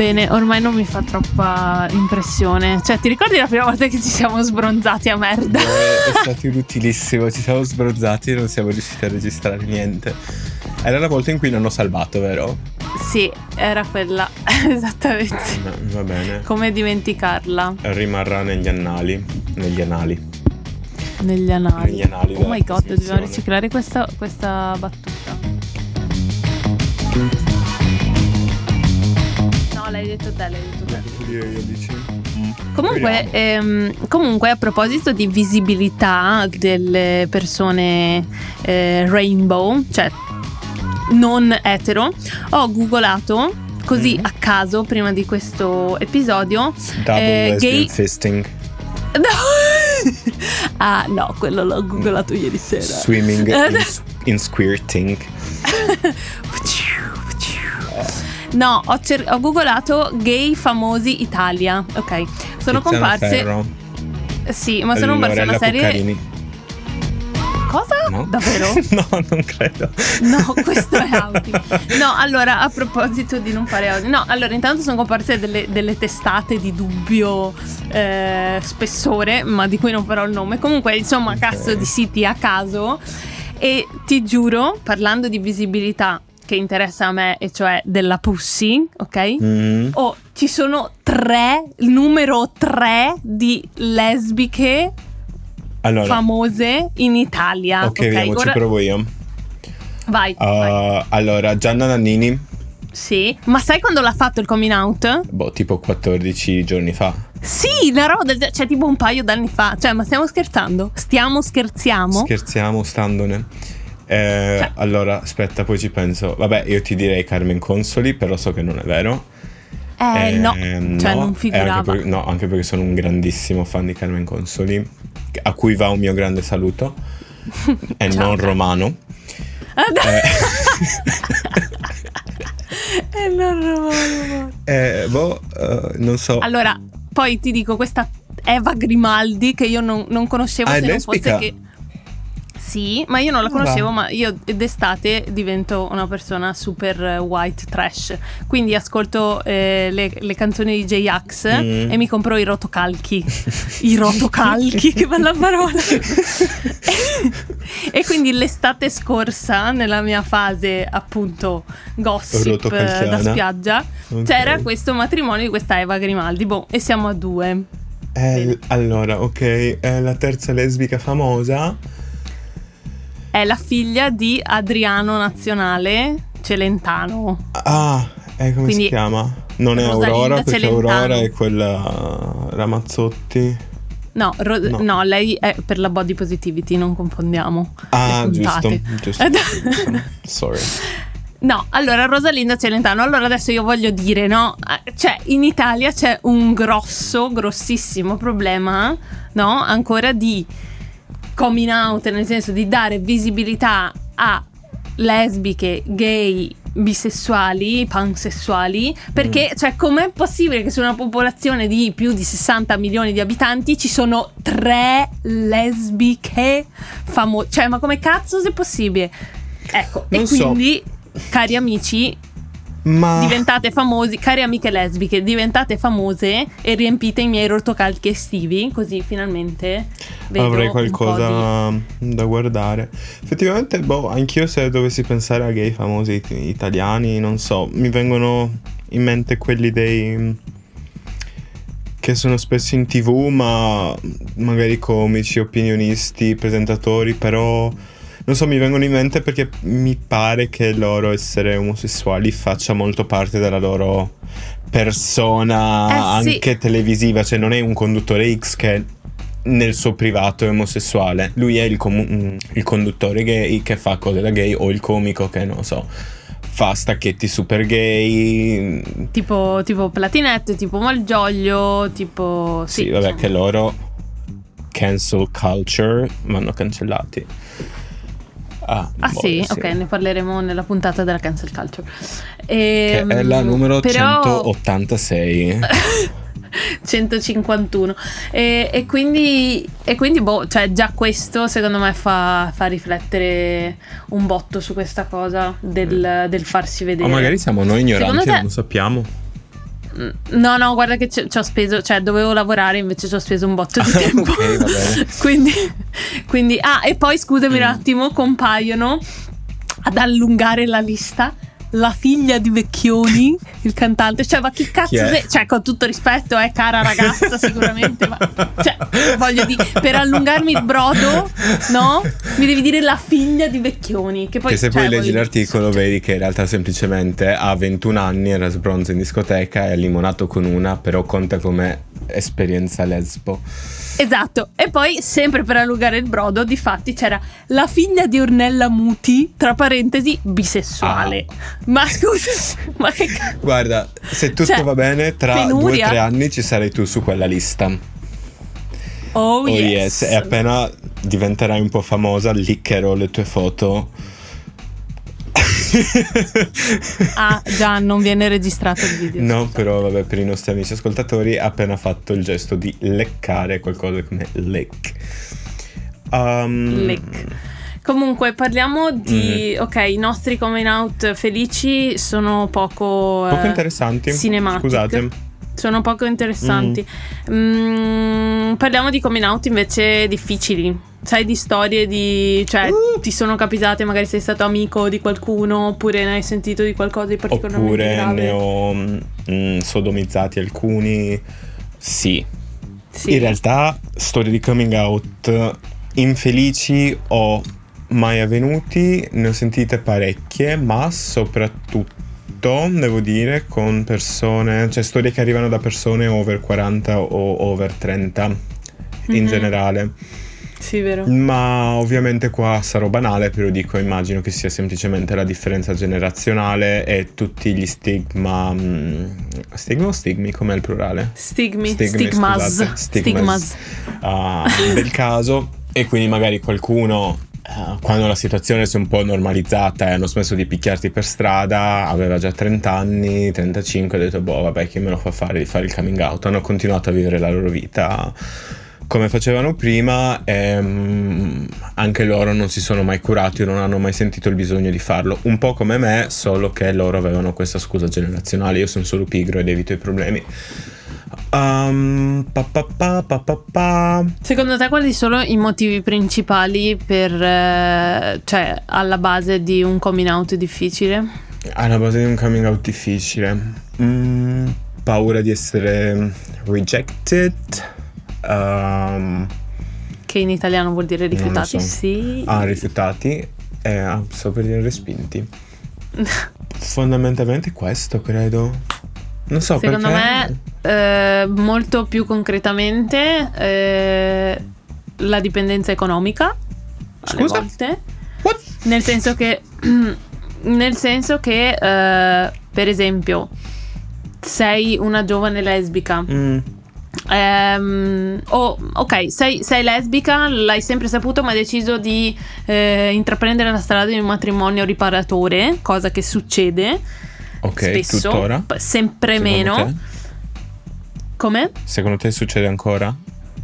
bene, ormai non mi fa troppa impressione. Cioè, ti ricordi la prima volta che ci siamo sbronzati a merda? È stato inutilissimo, ci siamo sbronzati e non siamo riusciti a registrare niente. Era la volta in cui non ho salvato, vero? Sì, era quella, esattamente. No, va bene. Come dimenticarla? Rimarrà negli annali. Negli anali. Negli anali. Negli anali oh my god, dobbiamo riciclare questa, questa battuta. L'hai detto te, l'hai detto te. Devo dire io, dici? Comunque, Speriamo. ehm, comunque, a proposito di visibilità delle persone eh, rainbow, cioè non etero, ho googolato così Mhm. a caso prima di questo episodio. Double eh, gay- fisting. No! ah, no, quello l'ho googolato ieri sera. Swimming in, in squirting. No, ho, cer- ho googolato gay famosi Italia. Ok, sono Tiziana comparse. Ferro, Sì, ma sono comparse una serie. Cuccarini. Cosa? No? Davvero? no, non credo. No, questo è audio. No, allora, a proposito di non fare audio. No, allora, intanto sono comparse delle, delle testate di dubbio eh, spessore, ma di cui non farò il nome. Comunque, insomma, Ok. cazzo di siti a caso. E ti giuro, parlando di visibilità che interessa a me, e cioè della pussy, ok? Mm. Oh, ci sono tre, il numero tre di lesbiche Allora, famose in Italia. ok, vediamo, ora- ci provo io. Vai, vai. Uh, allora, Gianna Nannini, Sì, ma sai quando l'ha fatto il coming out? boh, tipo 14 giorni fa. Sì, una roba del cioè tipo un paio d'anni fa. Cioè, ma stiamo scherzando? Stiamo scherziamo? Scherziamo standone. Eh, Cioè- Allora, aspetta, poi ci penso. Vabbè, io ti direi Carmen Consoli, però so che non è vero. eh, no, Ehm, cioè no, non e figurava. Anche per- no, anche perché sono un grandissimo fan di Carmen Consoli, a cui va un mio grande saluto. e non romano. Eh, Eh, non romano. eh, boh, eh, non so. Allora, poi ti dico questa Eva Grimaldi che io non, non conoscevo Ah, se non fosse che sì, ma io non la conoscevo, va. ma io d'estate divento una persona super eh, white trash. Quindi ascolto eh, le, le canzoni di J-Ax Mm. e mi compro i rotocalchi. I rotocalchi, che bella parola! e quindi l'estate scorsa, nella mia fase appunto gossip eh, da spiaggia, Ok. c'era questo matrimonio di questa Eva Grimaldi. Boh, e siamo a due. Eh, allora, ok, è la terza lesbica famosa. È la figlia di Adriano Nazionale Celentano. Ah, eh, come Quindi, si chiama? Non è Rosalinda Aurora, perché Celentano. Aurora è quella Ramazzotti. No, Ro- No. no, lei è per la body positivity, non confondiamo. Ah, giusto. giusto. Sorry. No, allora Rosalinda Celentano. Allora adesso io voglio dire, no? Eh, Cioè, in Italia c'è un grosso, grossissimo problema, no? Ancora di coming out, nel senso di dare visibilità a lesbiche, gay, bisessuali, pansessuali, perché, cioè, com'è possibile che su una popolazione di più di 60 milioni di abitanti ci sono tre lesbiche famose? Cioè, ma come cazzo è possibile? Ecco, Non e so. quindi, cari amici, Ma diventate famosi, cari amiche lesbiche, diventate famose e riempite i miei rotocalchi estivi, così finalmente vedo avrei po' di- qualcosa da guardare. Effettivamente, boh, anch'io se dovessi pensare a gay famosi it- italiani, non so, mi vengono in mente quelli dei che sono spesso in tv, ma magari comici, opinionisti, presentatori, però non so, mi vengono in mente perché mi pare che loro essere omosessuali faccia molto parte della loro persona Eh, sì. anche televisiva, cioè non è un conduttore X che nel suo privato è omosessuale, lui è il, comu- mm, il conduttore gay che fa cose da gay o il comico che non so, fa stacchetti super gay. Tipo, tipo Platinette, tipo Malgioglio, tipo... Sì, Sì, vabbè, insomma. che loro cancel culture vanno cancellati. Ah, Ah boh, sì? ok, ne parleremo nella puntata della cancel culture. Che Ehm, è la numero però- 186. 151 e, e quindi e quindi boh cioè già questo secondo me fa, fa riflettere un botto su questa cosa del, del farsi O vedere magari siamo noi ignoranti e non lo sappiamo. No, no, guarda che ci ho speso, cioè dovevo lavorare, invece ci ho speso un botto di Ah, tempo. ok, va bene. quindi, quindi, ah, e poi scusami un Mm. attimo, compaiono ad allungare la lista. La figlia di Vecchioni, il cantante, cioè, ma che cazzo è? sei? Cioè, con tutto rispetto, è cara ragazza, sicuramente, ma cioè, voglio dire, per allungarmi il brodo, no? Mi devi dire la figlia di Vecchioni. Che poi, Che se cioè, poi leggi dire- l'articolo vedi che in realtà semplicemente ha 21 anni, era sbronzo in discoteca e ha limonato con una, però conta come esperienza lesbo. Esatto, e poi sempre per allungare il brodo, di fatti c'era la figlia di Ornella Muti, tra parentesi, bisessuale. Ah. Ma scusa, ma che cazzo? Guarda, se tutto Cioè, va bene, tra penuria. due o tre anni ci sarai tu su quella lista. Oh, Oh yes. yes. E appena diventerai un po' famosa, liccherò le tue foto. Ah, già, non viene registrato il video. No, però vabbè, per i nostri amici ascoltatori ha appena fatto il gesto di leccare qualcosa come lick. Um, Lick. Comunque, parliamo di. Mm. Ok, i nostri coming out felici sono poco. Poco eh, interessanti. cinematic. Scusate. Sono poco interessanti. Mm, parliamo di coming out invece difficili. Sai di storie di. cioè, Uh. ti sono capitate, magari sei stato amico di qualcuno, oppure ne hai sentito di qualcosa di particolarmente Oppure grave. ne ho mm, sodomizzati alcuni. Sì. Sì. In realtà, storie di coming out infelici o mai avvenuti, ne ho sentite parecchie, ma soprattutto, devo dire, con persone, cioè storie che arrivano da persone over 40 o over 30 in Mhm. generale. Sì, vero. Ma ovviamente qua sarò banale, però dico, immagino che sia semplicemente la differenza generazionale e tutti gli stigma... mm, stigma o stigmi? Com'è il plurale? Stigmi, Stigmi, stigmas, scusate, stigmas. ah, del caso e quindi magari qualcuno ah, quando la situazione si è un po' normalizzata e hanno smesso di picchiarti per strada aveva già 30 anni 35 ha detto boh vabbè chi me lo fa fare di fare il coming out hanno continuato a vivere la loro vita come facevano prima e mm, anche loro non si sono mai curati o non hanno mai sentito il bisogno di farlo un po' come me solo che loro avevano questa scusa generazionale io sono solo pigro ed evito i problemi Um, pa, pa, pa. Secondo te quali sono i motivi principali per, eh, cioè, alla base di un coming out difficile? Alla base di un coming out difficile. Mm, paura di essere rejected. Um, Che in italiano vuol dire rifiutati? so. Sì. ah, rifiutati. E ah, sto per dire respinti. Fondamentalmente questo, credo. Non so Secondo perché. me, eh, molto più concretamente, eh, la dipendenza economica. Scusa? volte. What? Nel senso che, nel senso che, eh, per esempio, sei una giovane lesbica. Mm, Ehm, o ok, sei, sei lesbica, l'hai sempre saputo, ma hai deciso di eh, intraprendere la strada di un matrimonio riparatore, cosa che succede ok, spesso, tuttora. sempre Secondo meno. te? Come? Secondo te succede ancora?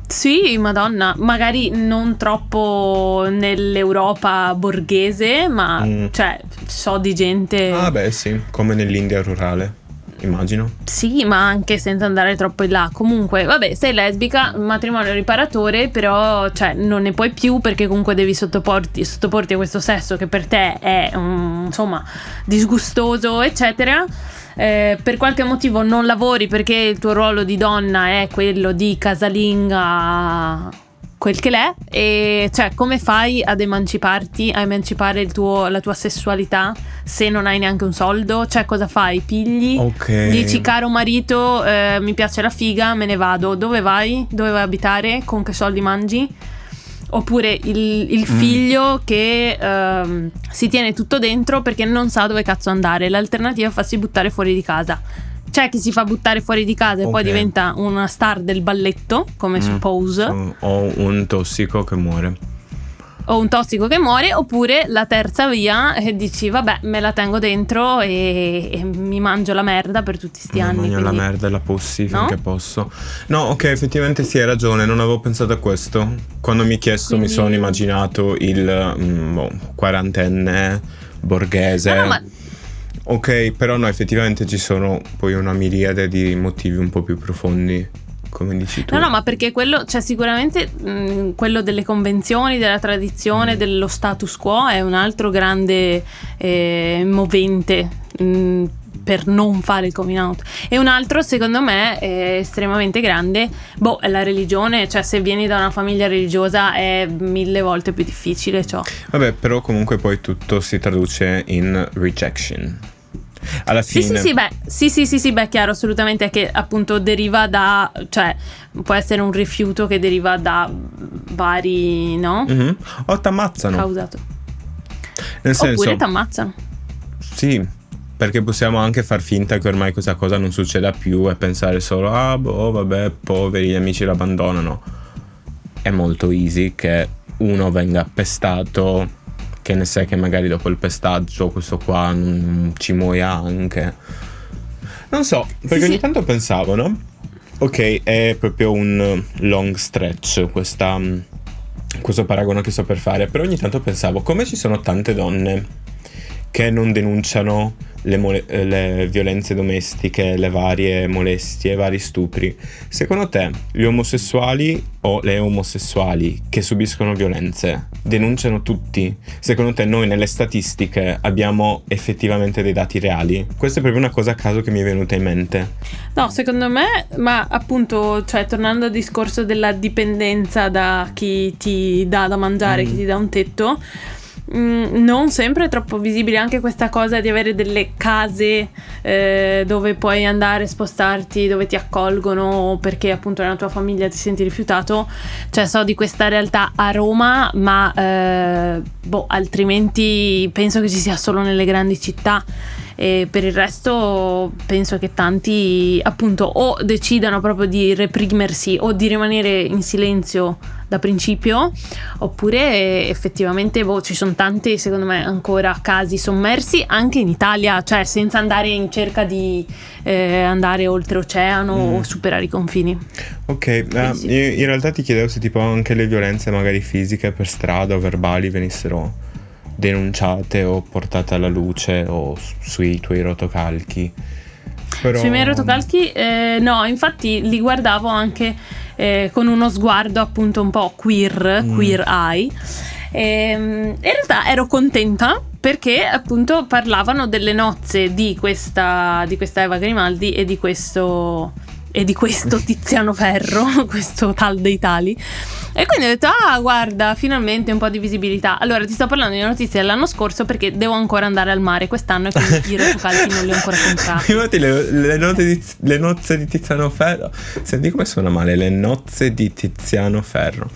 Sì, madonna, magari non troppo nell'Europa borghese, ma Mm. cioè so di gente. Ah, beh, sì, come nell'India rurale, immagino. Sì, ma anche senza andare troppo in là. Comunque, vabbè, sei lesbica, matrimonio riparatore, però cioè, non ne puoi più perché comunque devi sottoporti, sottoporti a questo sesso che per te è mm, insomma disgustoso, eccetera. Eh, per qualche motivo non lavori perché il tuo ruolo di donna è quello di casalinga quel che l'è e cioè come fai ad emanciparti a emancipare il tuo- la tua sessualità se non hai neanche un soldo cioè cosa fai pigli Ok. Dici caro marito, eh, mi piace la figa, me ne vado. Dove vai? Dove vai a abitare? Con che soldi mangi? Oppure il, il Mm. figlio che ehm, si tiene tutto dentro perché non sa dove cazzo andare. L'alternativa è farsi buttare fuori di casa. C'è chi si fa buttare fuori di casa e poi diventa una star del balletto, come Mm. Pose, O- un tossico che muore. o un tossico che muore, oppure la terza via e dici vabbè me la tengo dentro e, e mi mangio la merda per tutti sti Mi anni. mangio la quindi- merda e la pussi No? finché posso. No, ok, effettivamente sì, hai ragione, non avevo pensato a questo. Quando mi hai chiesto Quindi- mi sono immaginato il mm, boh, quarantenne borghese. No, no, ma Ok, però no, effettivamente ci sono poi una miriade di motivi un po' più profondi, come dici tu. No, no, ma perché quello, cioè sicuramente mh, quello delle convenzioni, della tradizione, Mm. dello status quo è un altro grande eh, movente mh, per non fare il coming out. E un altro, secondo me, è estremamente grande, boh, è la religione, cioè se vieni da una famiglia religiosa è mille volte più difficile ciò. Vabbè, però comunque poi tutto si traduce in rejection. Alla Sì, fine... sì, sì, beh, sì, sì, sì, sì, beh, chiaro, assolutamente è che appunto deriva da, cioè, può essere un rifiuto che deriva da vari, no? Mhm. O t'ammazzano. Causato. Nel senso, Oppure ti ammazzano. sì, perché possiamo anche far finta che ormai questa cosa non succeda più e pensare solo, ah, boh, vabbè, poveri, gli amici l'abbandonano. È molto easy che uno venga pestato, che ne sai che magari dopo il pestaggio questo qua non ci muoia anche. Non so, perché Sì, ogni sì. tanto pensavo, no? Ok, è proprio un long stretch questa, questo paragone che sto per fare, però ogni tanto pensavo come ci sono tante donne che non denunciano le, mole- eh, le violenze domestiche, le varie molestie, i vari stupri. Secondo te gli omosessuali o le omosessuali che subiscono violenze denunciano tutti? Secondo te noi nelle statistiche abbiamo effettivamente dei dati reali? Questa è proprio una cosa a caso che mi è venuta in mente. No, secondo me, ma appunto, cioè, tornando al discorso della dipendenza da chi ti dà da mangiare, Mm. chi ti dà un tetto, mm, non sempre è troppo visibile anche questa cosa di avere delle case eh, dove puoi andare, spostarti, dove ti accolgono perché appunto nella tua famiglia ti senti rifiutato. Cioè, so di questa realtà a Roma, ma eh, boh, altrimenti penso che ci sia solo nelle grandi città. E per il resto penso che tanti appunto o decidano proprio di reprimersi o di rimanere in silenzio da principio oppure effettivamente boh, ci sono tanti secondo me ancora casi sommersi anche in Italia cioè senza andare in cerca di eh, andare oltreoceano Mm. o superare i confini Ok, io in realtà ti chiedevo se tipo anche le violenze magari fisiche per strada o verbali venissero denunciate o portate alla luce o sui tuoi rotocalchi. Però... Sui miei rotocalchi, eh, no, infatti li guardavo anche eh, con uno sguardo appunto un po' queer, Mm. queer eye. Ehm, in realtà ero contenta perché appunto parlavano delle nozze di questa, di questa Eva Grimaldi e di questo, e di questo Tiziano Ferro, questo tal dei tali. E quindi ho detto, ah guarda, finalmente un po' di visibilità. Allora ti sto parlando di notizie dell'anno scorso perché devo ancora andare al mare quest'anno e quindi i rotocalchi non li ho ancora comprati. Infatti le, le note di- le nozze di Tiziano Ferro. Senti come suona male, le nozze di Tiziano Ferro.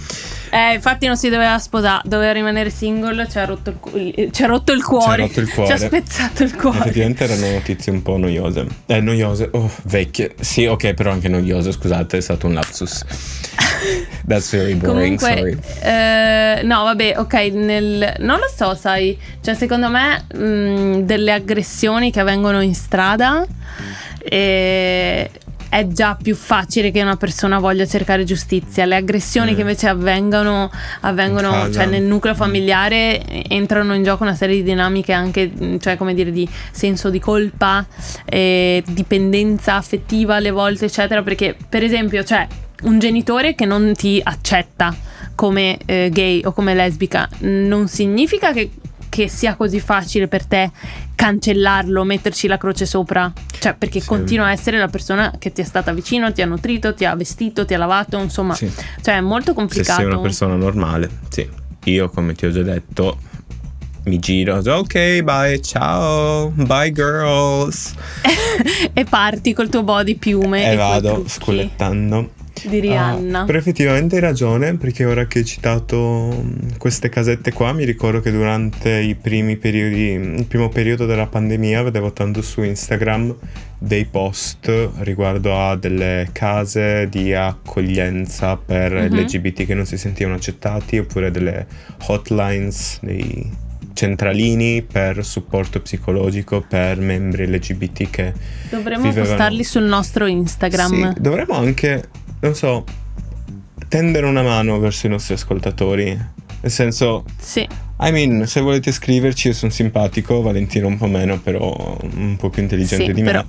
Eh, infatti non si doveva sposare, doveva rimanere single, ci ha rotto il, cu- ci ha rotto il cuore. rotto il cuore. Ci ha spezzato il cuore. Effettivamente erano notizie un po' noiose. Eh, noiose, oh, vecchie. Sì, ok, però anche noiose, scusate, è stato un lapsus. That's very boring, Comunque, sorry. eh, no, vabbè, ok, nel, non lo so, sai, cioè secondo me mh, delle aggressioni che avvengono in strada eh, è già più facile che una persona voglia cercare giustizia. Le aggressioni Mm. che invece avvengono, avvengono cioè nel nucleo familiare entrano in gioco una serie di dinamiche anche, mh, cioè come dire, di senso di colpa, eh, dipendenza affettiva alle volte, eccetera, perché per esempio, cioè un genitore che non ti accetta come eh, gay o come lesbica non significa che, che sia così facile per te cancellarlo, metterci la croce sopra, cioè perché Sì. continua a essere la persona che ti è stata vicino, ti ha nutrito, ti ha vestito, ti ha lavato, insomma, Sì. cioè è molto Se complicato. sei una persona normale, sì. Io, come ti ho già detto, mi giro. Ok, bye, ciao, bye girls. e parti col tuo body piume E coi vado sculettando. Di Rihanna. Ah, però effettivamente hai ragione, perché ora che hai citato queste casette qua, mi ricordo che durante i primi periodi, il primo periodo della pandemia, vedevo tanto su Instagram dei post riguardo a delle case di accoglienza per Mhm. LGBT che non si sentivano accettati, oppure delle hotlines, dei centralini per supporto psicologico per membri LGBT che Dovremmo vivevano- postarli sul nostro Instagram. sì, dovremmo anche, non so, tendere una mano verso i nostri ascoltatori. Nel senso, Sì. I mean, se volete scriverci, io sono simpatico, Valentino un po' meno, però un po' più intelligente Sì, di però, me.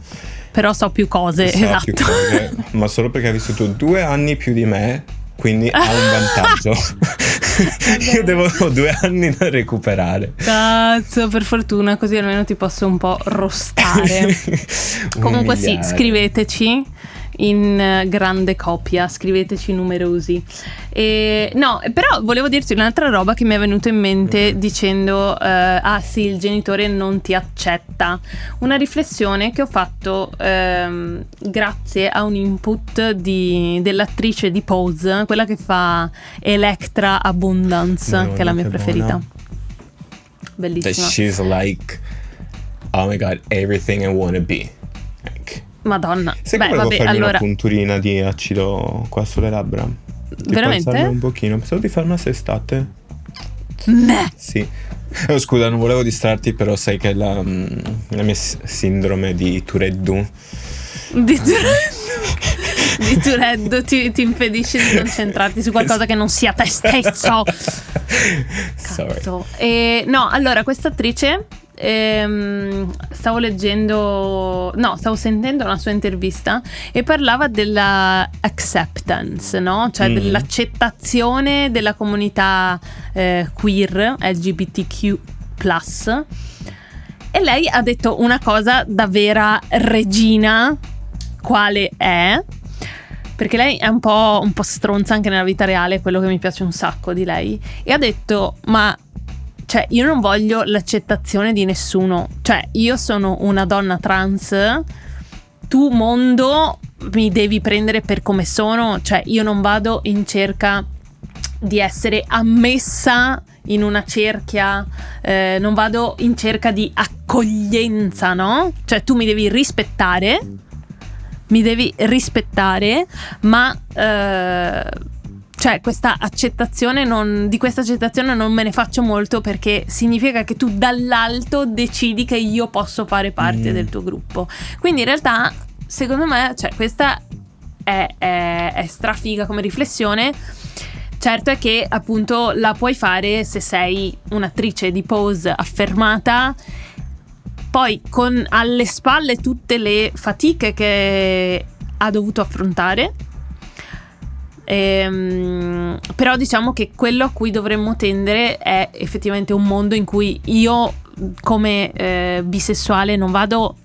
però so più cose, Sa esatto. più cose, ma solo perché ha vissuto due anni più di me, quindi ha un vantaggio. io devo ho due anni da recuperare. Cazzo, per fortuna, così almeno ti posso un po' rostare. Comunque sì, scriveteci in eh, grande copia, scriveteci numerosi. E, no, però volevo dirti un'altra roba che mi è venuta in mente Mhm. dicendo eh, ah sì, il genitore non ti accetta. Una riflessione che ho fatto ehm, grazie a un input di- dell'attrice di Pose, quella che fa Electra Abundance, Madonna, che è la mia preferita. buona. That Bellissima. she's like, oh my god, everything I wanna be. Madonna. sai Beh, vabbè, farmi allora una punturina di acido qua sulle labbra? Tipo Veramente? un pochino. Pensavo di farla quest'estate. Meh. Sì. Oh, scusa, non volevo distrarti, però sai che la, mm, la mia sindrome di Tourette Di Tourette, di Tourette ti, ti impedisce di concentrarti su qualcosa che non sia te stesso. Sorry. Cazzo. E, no, allora, questa attrice. Ehm, stavo leggendo, no, stavo sentendo una sua intervista e parlava della acceptance, no? Cioè Mm. dell'accettazione della comunità eh, queer LGBTQ. E lei ha detto una cosa da vera regina, quale è? Perché lei è un po', un po' stronza anche nella vita reale, quello che mi piace un sacco di lei. E ha detto: Ma cioè, io non voglio l'accettazione di nessuno. Cioè, io sono una donna trans. Tu, mondo, mi devi prendere per come sono. Cioè, io non vado in cerca di essere ammessa in una cerchia, eh, non vado in cerca di accoglienza, no? Cioè, tu mi devi rispettare mi devi rispettare, ma eh, cioè questa accettazione non, di questa accettazione non me ne faccio molto perché significa che tu dall'alto decidi che io posso fare parte Mm. del tuo gruppo. Quindi in realtà, secondo me, cioè, questa è, è, è strafiga come riflessione. Certo è che appunto la puoi fare se sei un'attrice di pose affermata poi con alle spalle tutte le fatiche che ha dovuto affrontare. Ehm, però diciamo che quello a cui dovremmo tendere è effettivamente un mondo in cui io come eh, bisessuale non vado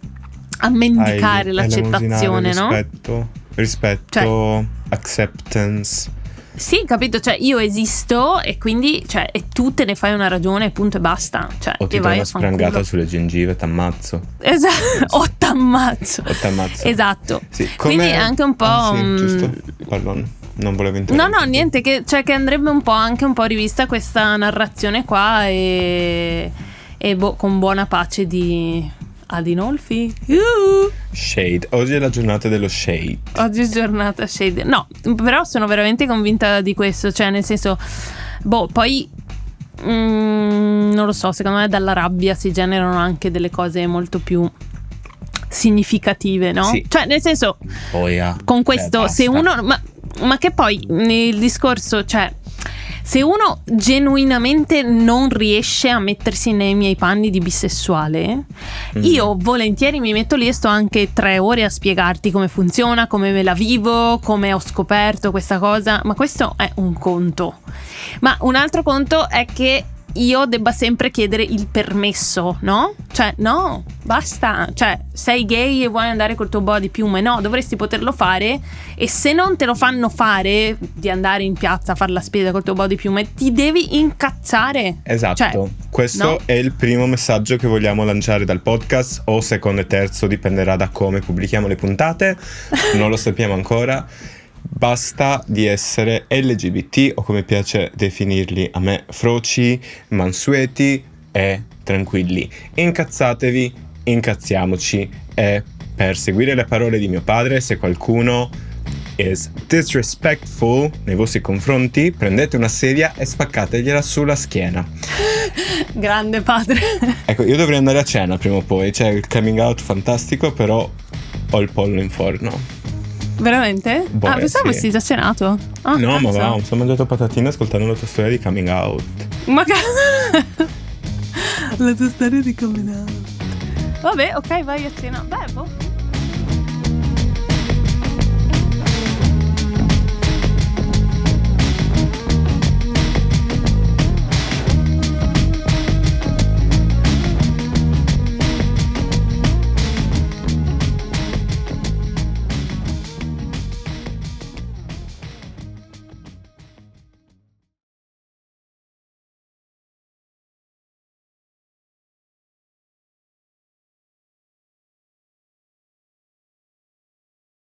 a mendicare Hai- l'accettazione, no? Rispetto, rispetto acceptance. Sì, capito, cioè io esisto e quindi cioè, e tu te ne fai una ragione, punto e basta. Cioè, O ti do vai una sprangata sulle gengive, t'ammazzo. Esatto, o t'ammazzo. O t'ammazzo. Esatto. Sì, Quindi come- è anche un po'. Ah, sì, mm, giusto. Pardon, non volevo No, interrompere. no, niente, che, cioè, che andrebbe un po' anche un po' rivista questa narrazione qua e, e boh, con buona pace di Adinolfi. Uh, Shade. Oggi è la giornata dello shade. oggi è giornata shade. No, però sono veramente convinta di questo, cioè nel senso, boh, poi mm, non lo so, secondo me dalla rabbia si generano anche delle cose molto più significative, no? Sì. Cioè nel senso, Boia. con questo, Cioè, se uno. Ma, ma che poi il discorso, cioè. Se uno genuinamente non riesce a mettersi nei miei panni di bisessuale, Mm. io volentieri mi metto lì e sto anche tre ore a spiegarti come funziona, come me la vivo, come ho scoperto questa cosa. Ma questo è un conto. Ma un altro conto è che io debba sempre chiedere il permesso, no? Cioè, no, basta. Cioè, sei gay e vuoi andare col tuo body piume? No, dovresti poterlo fare. E se non te lo fanno fare di andare in piazza a fare la spesa col tuo body piume, ti devi incazzare. Esatto, Cioè, questo no? è il primo messaggio che vogliamo lanciare dal podcast o secondo e terzo dipenderà da come pubblichiamo le puntate, non lo sappiamo ancora. Basta di essere LGBT o come piace definirli a me, froci, mansueti e tranquilli. Incazzatevi, incazziamoci e per seguire le parole di mio padre, se qualcuno is disrespectful nei vostri confronti, prendete una sedia e spaccategliela sulla schiena. Grande padre. Ecco, io dovrei andare a cena prima o poi, cioè il coming out fantastico, però ho il pollo in forno. Veramente? Boh, ah, eh, pensavo sì. avessi già cenato. Ah, no, ma cazzo. va, mi sono mangiato patatine ascoltando la tua storia di coming out. Ma cazzo. La tua storia di coming out. Vabbè, ok, vai a cena. Beh, boh.